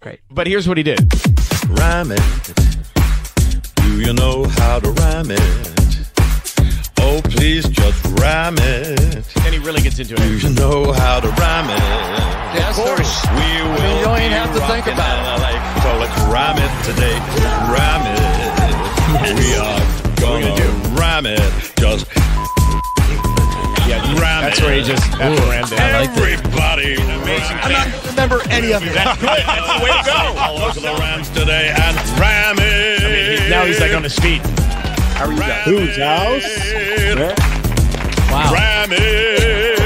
great. But here's what he did. Rhyme it. Do you know how to rhyme it? Oh, please just rhyme it. And he really gets into it. Do you know how to rhyme it? Yeah, of course. We I will mean, you don't even have to think about it. LA. So let's rhyme it today. Rhyme it. We are gonna, gonna rhyme it. Just Yeah, rhyme that's it. where he just after ran down. Everybody. Amazing. I'm not going to remember any of it. That's good. That's the way to go. All over the rhymes today and rhyme it. I mean, he- now he's like on his feet. How are you guys? Whose house? Wow. Rhyme it.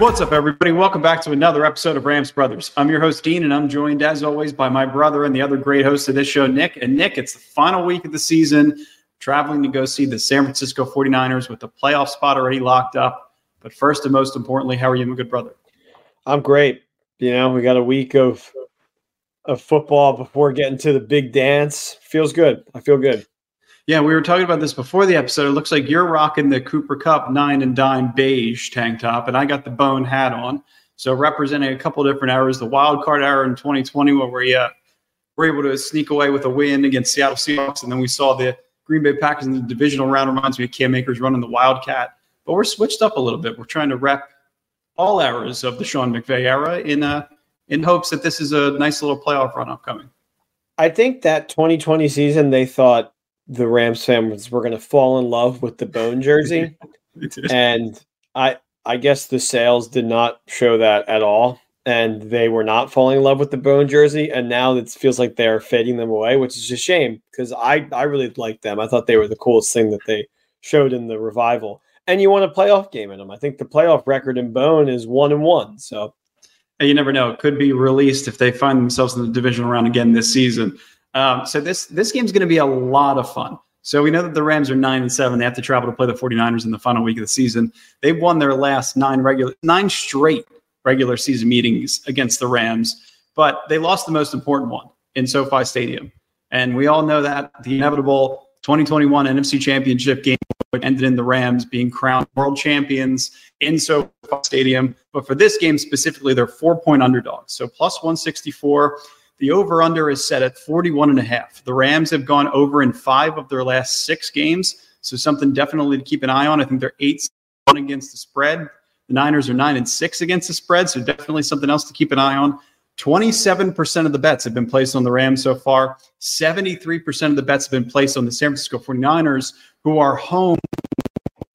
What's up, everybody? Welcome back to another episode of Rams Brothers. I'm your host, Dean, and I'm joined, as always, by my brother and the other great host of this show, Nick. And Nick, it's the final week of the season, traveling to go see the San Francisco 49ers with the playoff spot already locked up. But first and most importantly, how are you, my good brother? I'm great. You know, we got a week of of football before getting to the big dance. Feels good. I feel good. Yeah, we were talking about this before the episode. It looks like you're rocking the Cooper Kupp nine and dime beige tank top, and I got the bone hat on. So representing a couple different eras, the wild card era in 2020, where we uh, were able to sneak away with a win against Seattle Seahawks, and then we saw the Green Bay Packers in the divisional round. Reminds me of Cam Akers running the Wildcat, but we're switched up a little bit. We're trying to rep all eras of the Sean McVay era in uh, in hopes that this is a nice little playoff run upcoming. I think that 2020 season they thought the Rams fans were going to fall in love with the bone jersey, and I I guess the sales did not show that at all, and they were not falling in love with the bone jersey, and now it feels like they're fading them away, which is a shame because I I really liked them. I thought they were the coolest thing that they showed in the revival. And you want a playoff game in them. I think the playoff record in bone is one and one. So you never know; it could be released if they find themselves in the divisional round again this season. Um, so this this game's going to be a lot of fun. So we know that the Rams are nine and seven. They have to travel to play the 49ers in the final week of the season. They've won their last nine regular nine straight regular season meetings against the Rams, but they lost the most important one in SoFi Stadium. And we all know that the inevitable 2021 NFC Championship game ended in the Rams being crowned world champions in SoFi Stadium. But for this game specifically, they're four point underdogs. So plus 164. The over under is set at 41 and a half. The Rams have gone over in five of their last six games. So something definitely to keep an eye on. I think they're eight against the spread. The Niners are nine and six against the spread. So definitely something else to keep an eye on. 27% of the bets have been placed on the Rams so far. 73% of the bets have been placed on the San Francisco 49ers, who are home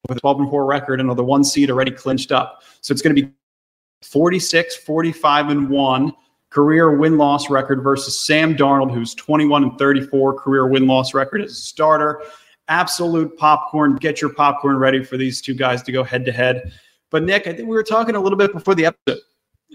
with a 12 and 4 record and are the one seed already clinched up. So it's going to be 46, 45 and 1 career win loss record versus Sam Darnold, who's 21 and 34 career win loss record as a starter. Absolute popcorn. Get your popcorn ready for these two guys to go head to head. But Nick, I think we were talking a little bit before the episode.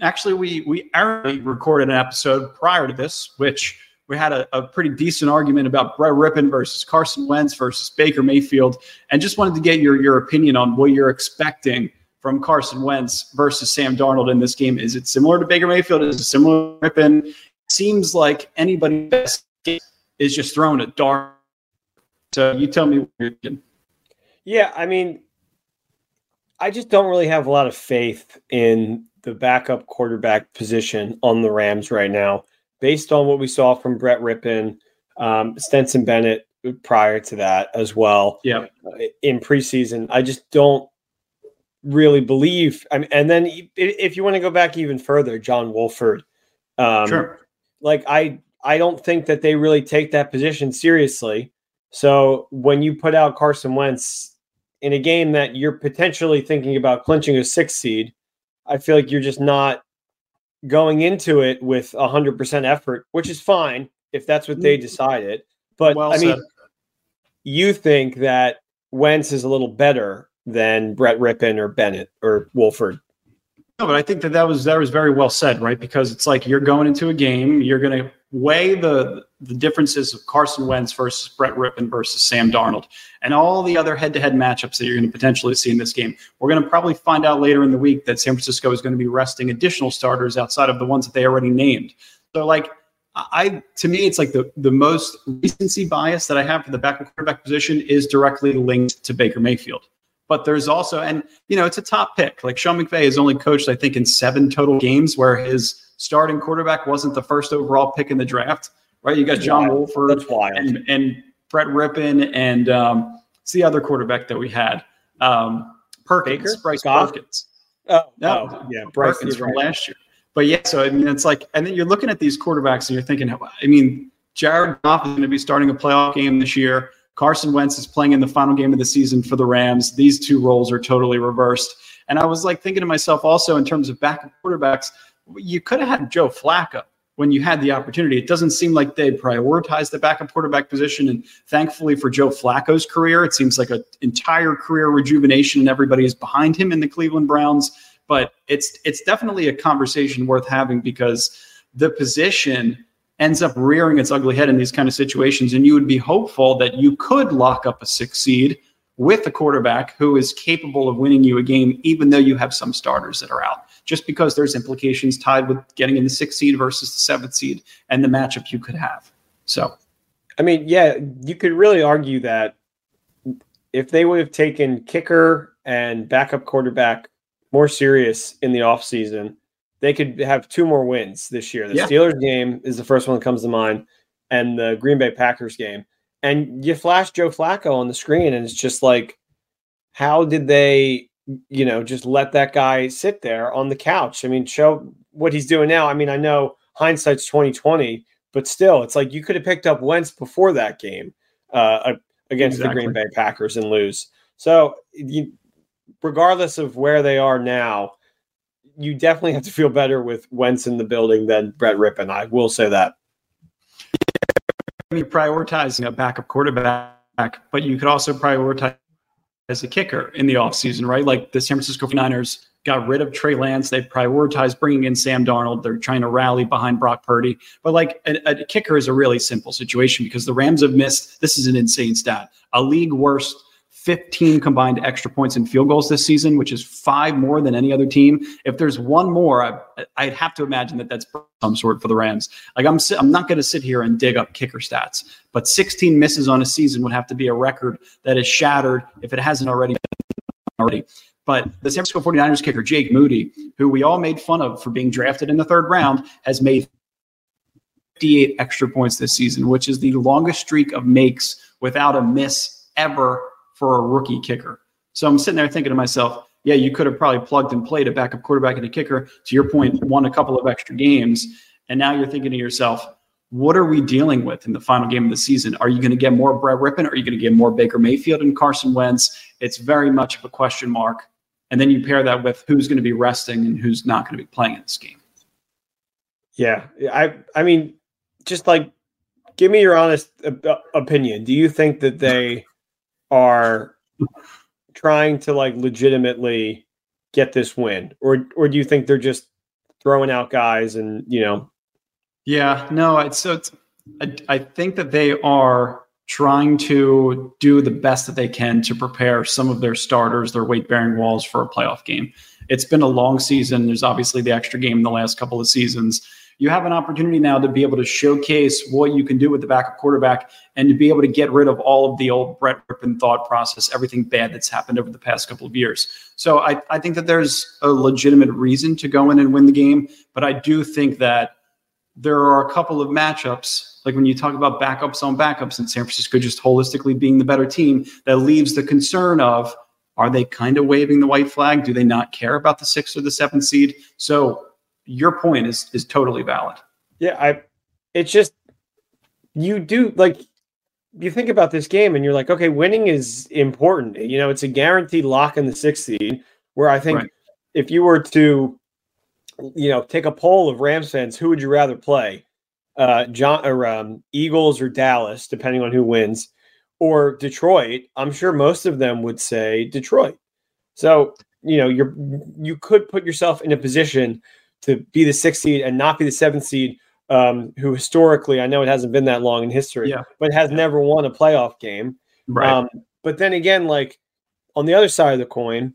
Actually, we we already recorded an episode prior to this, which we had a, a pretty decent argument about Brett Rypien versus Carson Wentz versus Baker Mayfield, and just wanted to get your your opinion on what you're expecting from Carson Wentz versus Sam Darnold in this game. Is it similar to Baker Mayfield? Is it similar to Rypien? Seems like anybody best is just throwing a dart. So you tell me. Yeah, I mean, I just don't really have a lot of faith in the backup quarterback position on the Rams right now, based on what we saw from Brett Rypien, um, Stetson Bennett prior to that as well. Yeah. uh, in preseason, I just don't really believe. I mean, and then if you want to go back even further, John Wolford, um, sure. like I I don't think that they really take that position seriously. So when you put out Carson Wentz in a game that you're potentially thinking about clinching a six seed, I feel like you're just not going into it with hundred percent effort, which is fine if that's what they mm. decided. But Well I mean, said. you think that Wentz is a little better than Brett Rypien or Bennett or Wolford. No, but I think that that was that was very well said, right? Because it's like you're going into a game, you're going to weigh the the differences of Carson Wentz versus Brett Rypien versus Sam Darnold, and all the other head-to-head matchups that you're going to potentially see in this game. We're going to probably find out later in the week that San Francisco is going to be resting additional starters outside of the ones that they already named. So, like, I to me, it's like the the most recency bias that I have for the backup quarterback position is directly linked to Baker Mayfield. But there's also, and you know, it's a top pick. Like Sean McVay has only coached, I think, in seven total games where his starting quarterback wasn't the first overall pick in the draft, right? You got John wild. Wolford That's wild. and, and Brett Rypien and um, it's the other quarterback that we had. Um, Perkins, Baker? Bryce Goff? Perkins. Oh, No, oh, yeah, Bryce Perkins from right. last year. But yeah, so I mean, it's like, and then you're looking at these quarterbacks and you're thinking, I mean, Jared Goff is going to be starting a playoff game this year. Carson Wentz is playing in the final game of the season for the Rams. These two roles are totally reversed. And I was like thinking to myself also in terms of backup quarterbacks, you could have had Joe Flacco when you had the opportunity. It doesn't seem like they prioritized the backup quarterback position. And thankfully for Joe Flacco's career, it seems like an entire career rejuvenation and everybody is behind him in the Cleveland Browns. But it's it's definitely a conversation worth having because the position ends up rearing its ugly head in these kind of situations. And you would be hopeful that you could lock up a six seed with a quarterback who is capable of winning you a game, even though you have some starters that are out, just because there's implications tied with getting in the sixth seed versus the seventh seed and the matchup you could have. So, I mean, yeah, you could really argue that if they would have taken kicker and backup quarterback more serious in the offseason, they could have two more wins this year. The Yeah. Steelers game is the first one that comes to mind, and the Green Bay Packers game. And you flash Joe Flacco on the screen, and it's just like, how did they, you know, just let that guy sit there on the couch? I mean, show what he's doing now. I mean, I know hindsight's twenty twenty, but still, it's like you could have picked up Wentz before that game uh, against Exactly. the Green Bay Packers and lose. So, you, regardless of where they are now, you definitely have to feel better with Wentz in the building than Brett Rypien. I will say that. Mean, prioritizing a backup quarterback, but you could also prioritize as a kicker in the offseason, right? Like the San Francisco 49ers got rid of Trey Lance. They prioritized bringing in Sam Darnold. They're trying to rally behind Brock Purdy. But like a, a kicker is a really simple situation because the Rams have missed, this is an insane stat, a league worst 15 combined extra points and field goals this season, which is five more than any other team. If there's one more, I, I'd have to imagine that that's some sort for the Rams. Like I'm, I'm not going to sit here and dig up kicker stats, but 16 misses on a season would have to be a record that is shattered if it hasn't already already. But the San Francisco 49ers kicker, Jake Moody, who we all made fun of for being drafted in the third round, has made 58 extra points this season, which is the longest streak of makes without a miss ever for a rookie kicker. So I'm sitting there thinking to myself, yeah, you could have probably plugged and played a backup quarterback and a kicker. To your point, won a couple of extra games. And now you're thinking to yourself, what are we dealing with in the final game of the season? Are you going to get more Brett Rypien? Are you going to get more Baker Mayfield and Carson Wentz? It's very much of a question mark. And then you pair that with who's going to be resting and who's not going to be playing in this game. Yeah, I I mean, just like, give me your honest op- opinion. Do you think that they are trying to like legitimately get this win, or or do you think they're just throwing out guys and you know? Yeah, no, it's so it's, I, I think that they are trying to do the best that they can to prepare some of their starters, their weight bearing walls for a playoff game. It's been a long season. There's obviously the extra game in the last couple of seasons. You have an opportunity now to be able to showcase what you can do with the backup quarterback and to be able to get rid of all of the old Brett Rypien thought process, everything bad that's happened over the past couple of years. So I, I think that there's a legitimate reason to go in and win the game. But I do think that there are a couple of matchups, like when you talk about backups on backups and San Francisco just holistically being the better team, that leaves the concern of are they kind of waving the white flag? Do they not care about the sixth or the seventh seed? So your point is is totally valid. Yeah, I. It's just you do like you think about this game and you're like, okay, winning is important. You know, it's a guaranteed lock in the sixth seed. Where I think Right. if you were to, you know, take a poll of Rams fans, who would you rather play, uh, John or um, Eagles or Dallas, depending on who wins, or Detroit? I'm sure most of them would say Detroit. So you know, you're you could put yourself in a position to be the sixth seed and not be the seventh seed. Um, who historically, I know it hasn't been that long in history, Yeah. but has never won a playoff game. Um, but then again, like on the other side of the coin,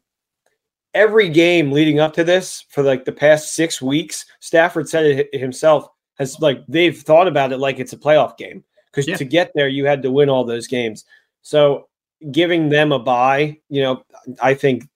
every game leading up to this for like the past six weeks, Stafford said it himself has like they've thought about it like it's a playoff game because Yeah. to get there you had to win all those games. So giving them a buy, you know, I think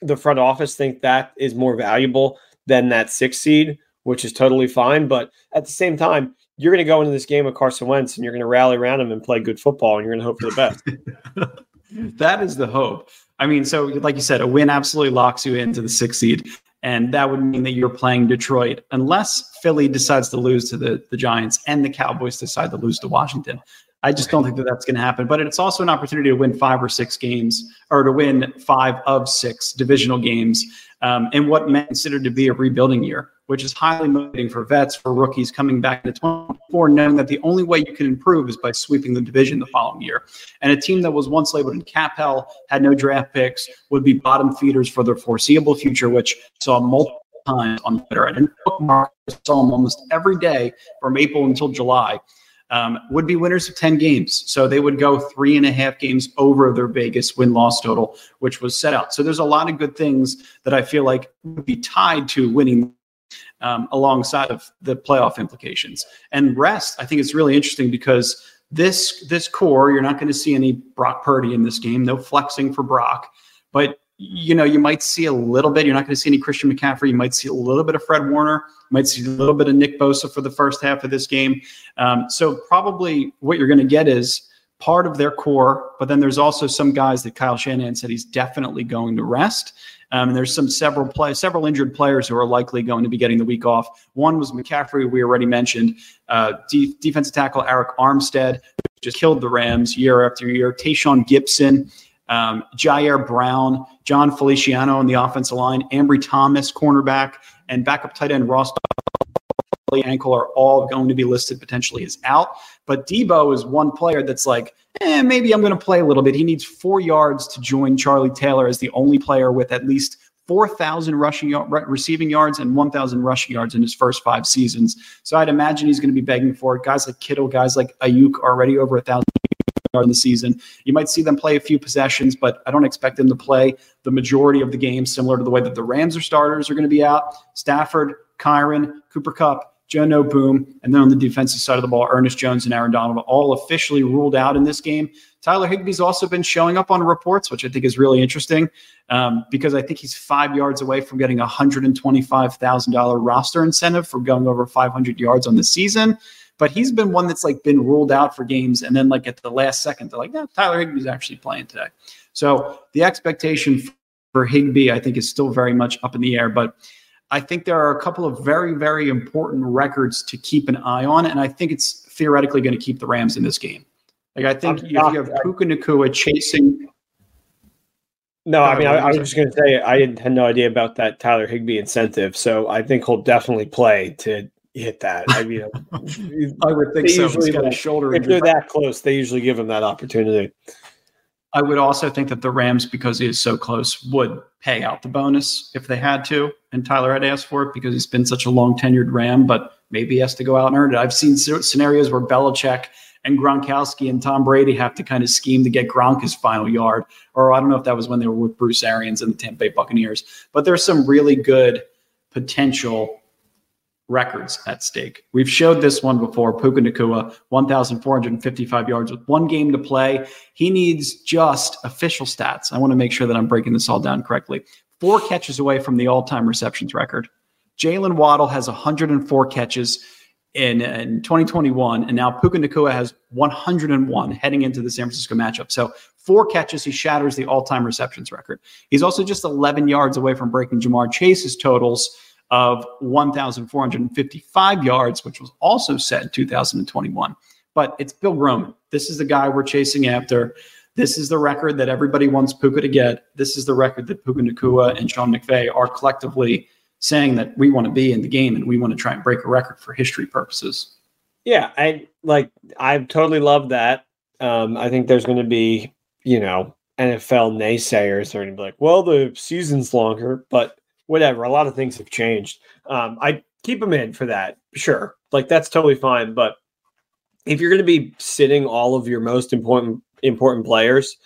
the front office think that is more valuable than that six seed, which is totally fine. But at the same time, you're going to go into this game with Carson Wentz and you're going to rally around him and play good football and you're going to hope for the best. that is the hope. I mean, so like you said, a win absolutely locks you into the six seed. And that would mean that you're playing Detroit unless Philly decides to lose to the, the Giants and the Cowboys decide to lose to Washington. I just don't think that that's going to happen. But it's also an opportunity to win five or six games or to win five of six divisional games um, in what men considered to be a rebuilding year, which is highly motivating for vets, for rookies coming back to 24, knowing that the only way you can improve is by sweeping the division the following year. And a team that was once labeled in cap hell, had no draft picks, would be bottom feeders for the foreseeable future, which saw multiple times on Twitter. I didn't bookmark, saw them almost every day from April until July um, would be winners of 10 games. So they would go three and a half games over their Vegas win loss total, which was set out. So there's a lot of good things that I feel like would be tied to winning um, alongside of the playoff implications. And rest, I think it's really interesting because this this core, you're not going to see any Brock Purdy in this game, no flexing for Brock, but you know, you might see a little bit. You're not going to see any Christian McCaffrey. You might see a little bit of Fred Warner. You might see a little bit of Nick Bosa for the first half of this game. Um, so probably what you're going to get is part of their core, but then there's also some guys that Kyle Shanahan said he's definitely going to rest. Um, and there's some several play, several injured players who are likely going to be getting the week off. One was McCaffrey, we already mentioned. Uh, de- defensive tackle Arik Armstead just killed the Rams year after year. Tashaun Gipson um, Ji'Ayir Brown, Jon Feliciano on the offensive line, Ambry Thomas, cornerback, and backup tight end Ross ankle are all going to be listed potentially as out. But Deebo is one player that's like, eh, maybe I'm going to play a little bit. He needs four yards to join Charley Taylor as the only player with at least 4,000 rushing receiving yards and 1,000 rushing yards in his first five seasons. So I'd imagine he's going to be begging for it. Guys like Kittle, guys like Aiyuk already over a thousand in the season. You might see them play a few possessions, but I don't expect them to play the majority of the game, similar to the way that the Rams are starters are going to be out. Stafford, Kyren, Cooper Kupp, Joe Boom, and then on the defensive side of the ball, Ernest Jones and Aaron Donald all officially ruled out in this game. Tyler Higbee's also been showing up on reports, which I think is really interesting um, because I think he's five yards away from getting a $125,000 roster incentive for going over 500 yards on the season. But he's been one that's like been ruled out for games, and then like at the last second, they're like, "No, Tyler Higbee's actually playing today." So the expectation for Higbee, I think, is still very much up in the air. But I think there are a couple of very, very important records to keep an eye on, and I think it's theoretically going to keep the Rams in this game. Like I think if you have Puka Nacua chasing. No, I mean I, I was just going to say I had no idea about that Tyler Higbee incentive, so I think he'll definitely play to hit that. I mean, I would think so. He's got a shoulder. If they're that close, they usually give him that opportunity. I would also think that the Rams, because he is so close, would pay out the bonus if they had to. And Tyler had asked for it because he's been such a long tenured Ram, but maybe he has to go out and earn it. I've seen scenarios where Belichick and Gronkowski and Tom Brady have to kind of scheme to get Gronk his final yard. Or I don't know if that was when they were with Bruce Arians and the Tampa Bay Buccaneers. But there's some really good potential records at stake. We've showed this one before. Puka Nacua, 1,455 yards with one game to play. He needs just official stats. I want to make sure that I'm breaking this all down correctly. Four catches away from the all time receptions record. Jaylen Waddle has 104 catches in, in 2021, and now Puka Nacua has 101 heading into the San Francisco matchup. So four catches, he shatters the all time receptions record. He's also just 11 yards away from breaking Ja'Marr Chase's totals of 1,455 yards, which was also set in 2021. But it's Bill Groman. This is the guy we're chasing after. This is the record that everybody wants Puka to get. This is the record that Puka Nacua and Sean McVay are collectively saying that we want to be in the game and we want to try and break a record for history purposes. Yeah, I like I totally love that. Um, I think there's going to be, you know, NFL naysayers are going to be like, well, the season's longer, but whatever. A lot of things have changed. Um, I keep him in for that, sure. Like that's totally fine. But if you're going to be sitting all of your most important important players,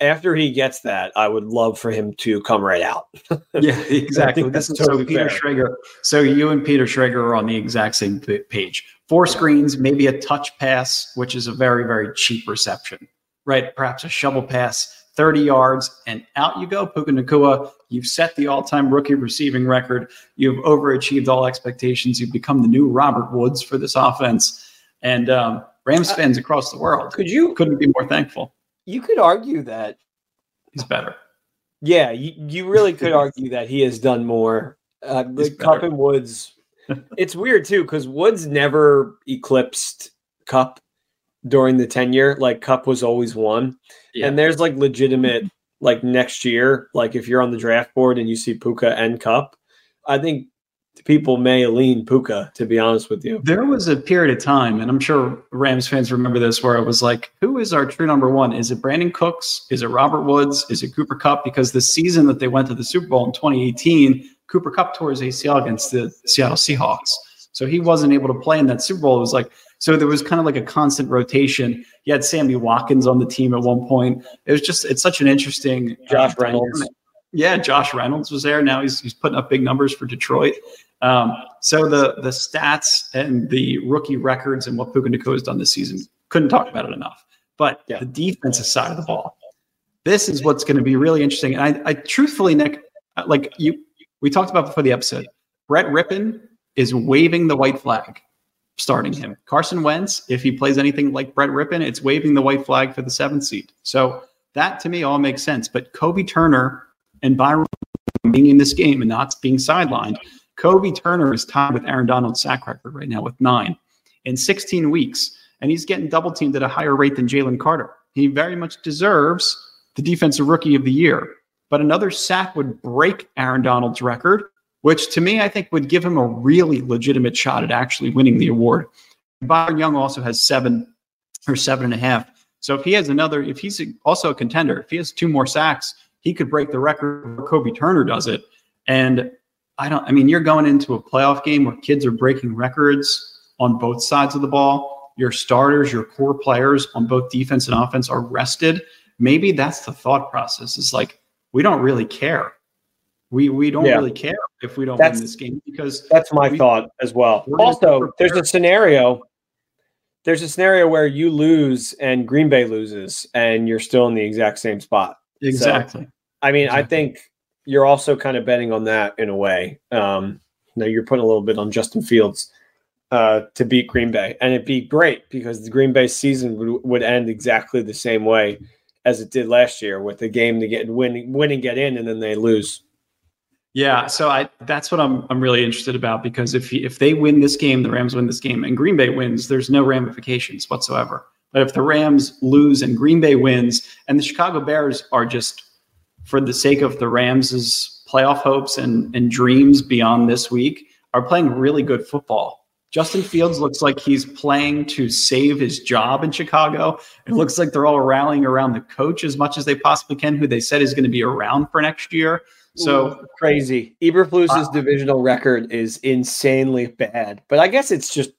after he gets that, I would love for him to come right out. yeah, exactly. This is totally so Peter fair. Schrager. So you and Peter Schrager are on the exact same page. Four screens, maybe a touch pass, which is a very very cheap reception, right? Perhaps a shovel pass 30 yards, and out you go. Puka Nacua, you've set the all time rookie receiving record. You've overachieved all expectations. You've become the new Robert Woods for this offense. And um, Rams fans across the world Could you couldn't be more thankful. you could argue that He's better. yeah, you, you really could argue that he has done more. Uh, Kupp and Woods. it's weird too because Woods never eclipsed Kupp during the tenure. Like Kupp was always one, Yeah. and there's like legitimate like next year. Like if you're on the draft board and you see Puka and Kupp, I think people may lean Puka. To be honest with you, There was a period of time, and I'm sure Rams fans remember this, where it was like, who is our true number one? Is it Brandin Cooks? Is it Robert Woods? Is it Cooper Kupp? Because the season that they went to the Super Bowl in 2018, Cooper Kupp tore his ACL against the Seattle Seahawks. So he wasn't able to play in that Super Bowl. It was like, so there was kind of like a constant rotation. You had Sammy Watkins on the team at one point. It was just, it's such an interesting. uh, Josh Reynolds. dynamic. Yeah, Josh Reynolds was there. Now he's, he's putting up big numbers for Detroit. Um, so the the stats and the rookie records and what Puka Nacua has done this season couldn't talk about it enough. But Yeah. the defensive side of the ball, this is what's going to be really interesting. And I, I truthfully, Nick, uh, like you, we talked about before the episode, Brett Rypien is waving the white flag, starting him. Carson Wentz, if he plays anything like Brett Rypien, it's waving the white flag for the seventh seed. So that to me all makes sense. But Kobie Turner and Byron being in this game and not being sidelined. Kobie Turner is tied with Aaron Donald's sack record right now with nine in 16 weeks, and he's getting double teamed at a higher rate than Jalen Carter. He very much deserves the defensive rookie of the year. But another sack would break Aaron Donald's record, which to me I think would give him a really legitimate shot at actually winning the award. Byron Young also has seven or seven and a half. So if he has another, if he's also a contender, if he has two more sacks, he could break the record where Kobie Turner does it. And I don't, I mean, you're going into a playoff game where kids are breaking records on both sides of the ball. Your starters, your core players on both defense and offense are rested. Maybe that's the thought process. Is like we don't really care. We we don't Yeah. really care if we don't That's- win this game because That's my We- thought as well. Also, there's a scenario. There's a scenario where you lose and Green Bay loses, and you're still in the exact same spot. exactly. I mean, I think you're also kind of betting on that in a way. Um, now you're putting a little bit on Justin Fields uh, to beat Green Bay, and it'd be great because the Green Bay season would, would end exactly the same way as it did last year, with the game to get win, win and get in, and then they lose. Yeah, so I that's what I'm I'm really interested about because if if they win this game, the Rams win this game, and Green Bay wins, there's no ramifications whatsoever. But if the Rams lose and Green Bay wins, and the Chicago Bears are just for the sake of the Rams' playoff hopes and, and dreams beyond this week, are playing really good football. Justin Fields looks like he's playing to save his job in Chicago. It looks like they're all rallying around the coach as much as they possibly can, who they said is going to be around for next year. So crazy. Eberflus's divisional record is insanely bad, but I guess it's just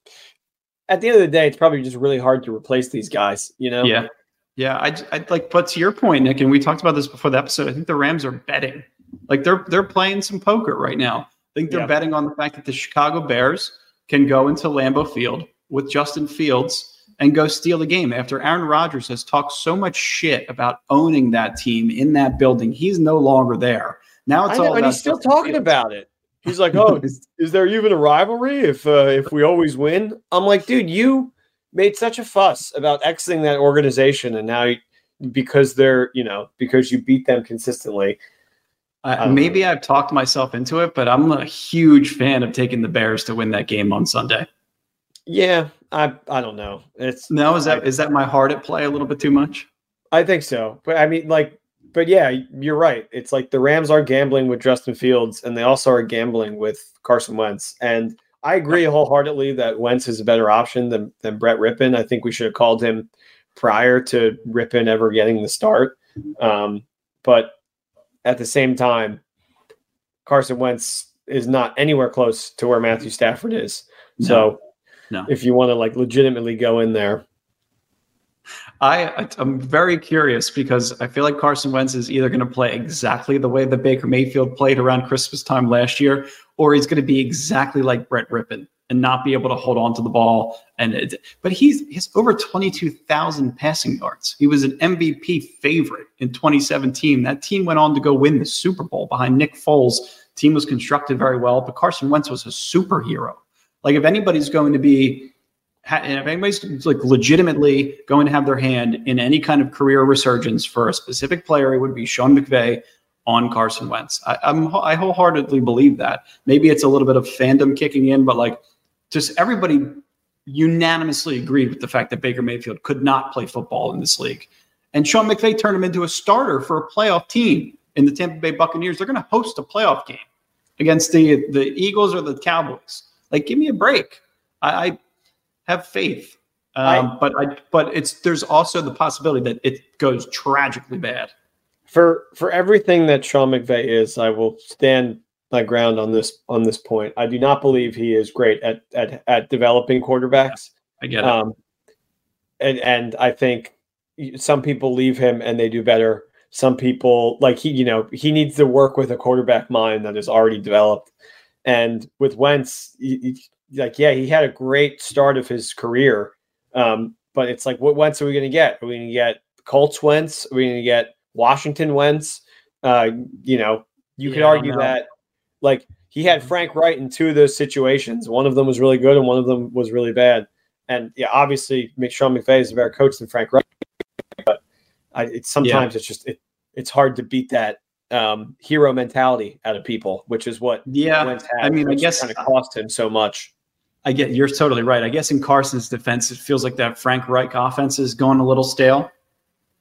at the end of the day, it's probably just really hard to replace these guys. You know? Yeah. Yeah. I, I like, but to your point, Nick, and we talked about this before the episode, I think the Rams are betting. Like they're they're playing some poker right now. I think they're Yeah. betting on the fact that the Chicago Bears can go into Lambeau Field with Justin Fields and go steal the game after Aaron Rodgers has talked so much shit about owning that team in that building. He's no longer there. Now I it's know, all and he's still talking Fields. about it. He's like, "Oh, is, is there even a rivalry if uh, if we always win?" I'm like, "Dude, you made such a fuss about exiting that organization, and now you, because they're you know because you beat them consistently." Uh, maybe I've talked myself into it, but I'm a huge fan of taking the Bears to win that game on Sunday. Yeah, I I don't know. It's No, is that is that my heart at play a little bit too much? I think so. But I mean, like, but yeah, you're right. It's like the Rams are gambling with Justin Fields, and they also are gambling with Carson Wentz. And I agree wholeheartedly that Wentz is a better option than than Brett Rypien. I think we should have called him prior to Rypien ever getting the start. Um, but at the same time, Carson Wentz is not anywhere close to where Matthew Stafford is. So, No. if you want to like legitimately go in there, I I'm very curious because I feel like Carson Wentz is either going to play exactly the way that Baker Mayfield played around Christmas time last year, or he's going to be exactly like Brett Rypien. and not be able to hold on to the ball. And it, but he's he's over twenty two thousand passing yards. He was an MVP favorite in 2017. That team went on to go win the Super Bowl behind Nick Foles. Team was constructed very well, but Carson Wentz was a superhero. Like if anybody's going to be if anybody's like legitimately going to have their hand in any kind of career resurgence for a specific player, it would be Sean McVay on Carson Wentz. I, I'm I wholeheartedly believe that. Maybe it's a little bit of fandom kicking in, but like just everybody unanimously agreed with the fact that Baker Mayfield could not play football in this league. And Sean McVay turned him into a starter for a playoff team in the Tampa Bay Buccaneers. They're going to host a playoff game against the the Eagles or the Cowboys. Like, give me a break. I, I have faith, um, I, but I but it's there's also the possibility that it goes tragically bad. For for everything that Sean McVay is, I will stand my ground on this on this point. I do not believe he is great at at, at developing quarterbacks. I get it. Um, and and I think some people leave him and they do better. Some people like he, you know, he needs to work with a quarterback mind that is already developed. And with Wentz, he, he, like yeah, he had a great start of his career, um, but it's like what Wentz are we going to get? Are we going to get Colts Wentz? Are we going to get Washington Wentz? Uh, you know, you yeah, could argue that like he had Frank Reich in two of those situations. One of them was really good, and one of them was really bad. And yeah, obviously, Sean McVay is a better coach than Frank Reich, But I, it's sometimes yeah. it's just it, it's hard to beat that um, hero mentality out of people, which is what yeah. Had, I mean, I guess kind of cost him so much. I get you're totally right. I guess in Carson's defense, it feels like that Frank Reich offense is going a little stale.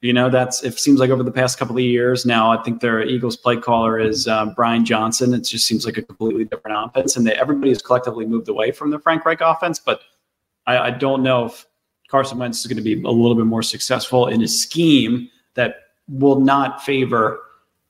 You know, that's it seems like over the past couple of years now. I think their Eagles play caller is uh, Brian Johnson. It just seems like a completely different offense, and they, everybody has collectively moved away from the Frank Reich offense. But I, I don't know if Carson Wentz is going to be a little bit more successful in a scheme that will not favor,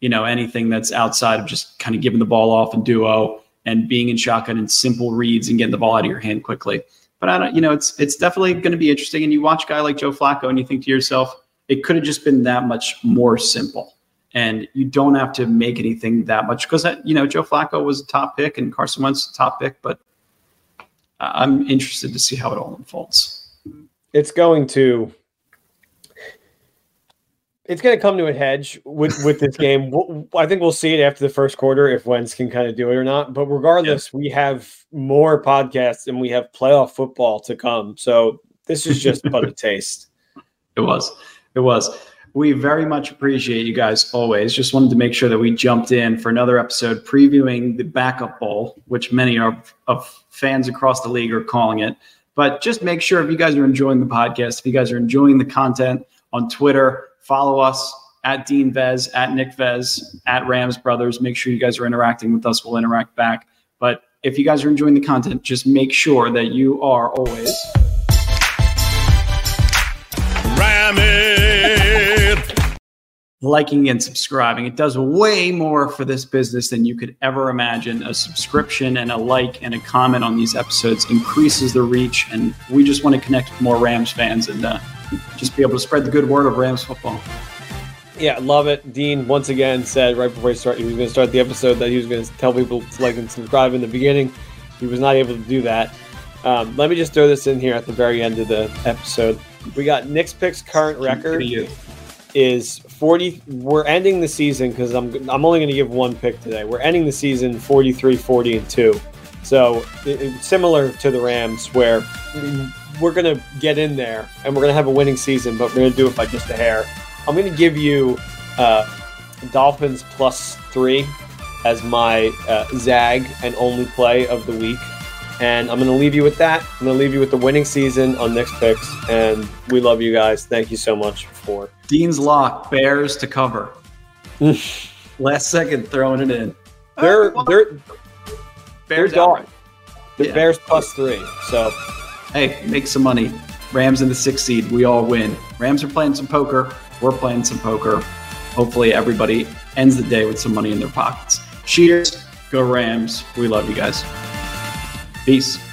you know, anything that's outside of just kind of giving the ball off and duo and being in shotgun and simple reads and getting the ball out of your hand quickly. But I don't, you know, it's it's definitely going to be interesting. And you watch a guy like Joe Flacco, and you think to yourself it could have just been that much more simple. And you don't have to make anything that much because you know Joe Flacco was a top pick and Carson Wentz a top pick, but I'm interested to see how it all unfolds. It's going to it's going to come to a hedge with with this game. I think we'll see it after the first quarter if Wentz can kind of do it or not. But regardless, yeah. we have more podcasts and we have playoff football to come. So this is just but a taste. It was. It was. We very much appreciate you guys always. Just wanted to make sure that we jumped in for another episode previewing the backup bowl, which many of, of fans across the league are calling it. But just make sure if you guys are enjoying the podcast, if you guys are enjoying the content on Twitter, follow us at Dean Vez, at Nick Vez, at Rams Brothers. Make sure you guys are interacting with us. We'll interact back. But if you guys are enjoying the content, just make sure that you are always liking and subscribing. It does way more for this business than you could ever imagine. A subscription and a like and a comment on these episodes increases the reach, and we just want to connect with more Rams fans and uh, just be able to spread the good word of Rams football. Yeah, love it. Dean once again said right before he started he was going to start the episode that he was going to tell people to like and subscribe in the beginning. He was not able to do that. Um, let me just throw this in here at the very end of the episode. We got Nick's picks current record is 40 we're ending the season because I'm I'm only going to give one pick today. We're ending the season 43 40 and 2. So it, it, similar to the Rams where we're going to get in there and we're going to have a winning season, but we're going to do it by just a hair. I'm going to give you uh, Dolphins plus 3 as my uh, zag and only play of the week. And I'm going to leave you with that. I'm going to leave you with the winning season on Nick's picks. And we love you guys. Thank you so much for Dean's lock. Bears to cover. Last second throwing it in. They're they're Bears dog. The yeah. Bears plus three. So hey, make some money. Rams in the sixth seed. We all win. Rams are playing some poker. We're playing some poker. Hopefully, everybody ends the day with some money in their pockets. Cheers. Go Rams. We love you guys. Peace.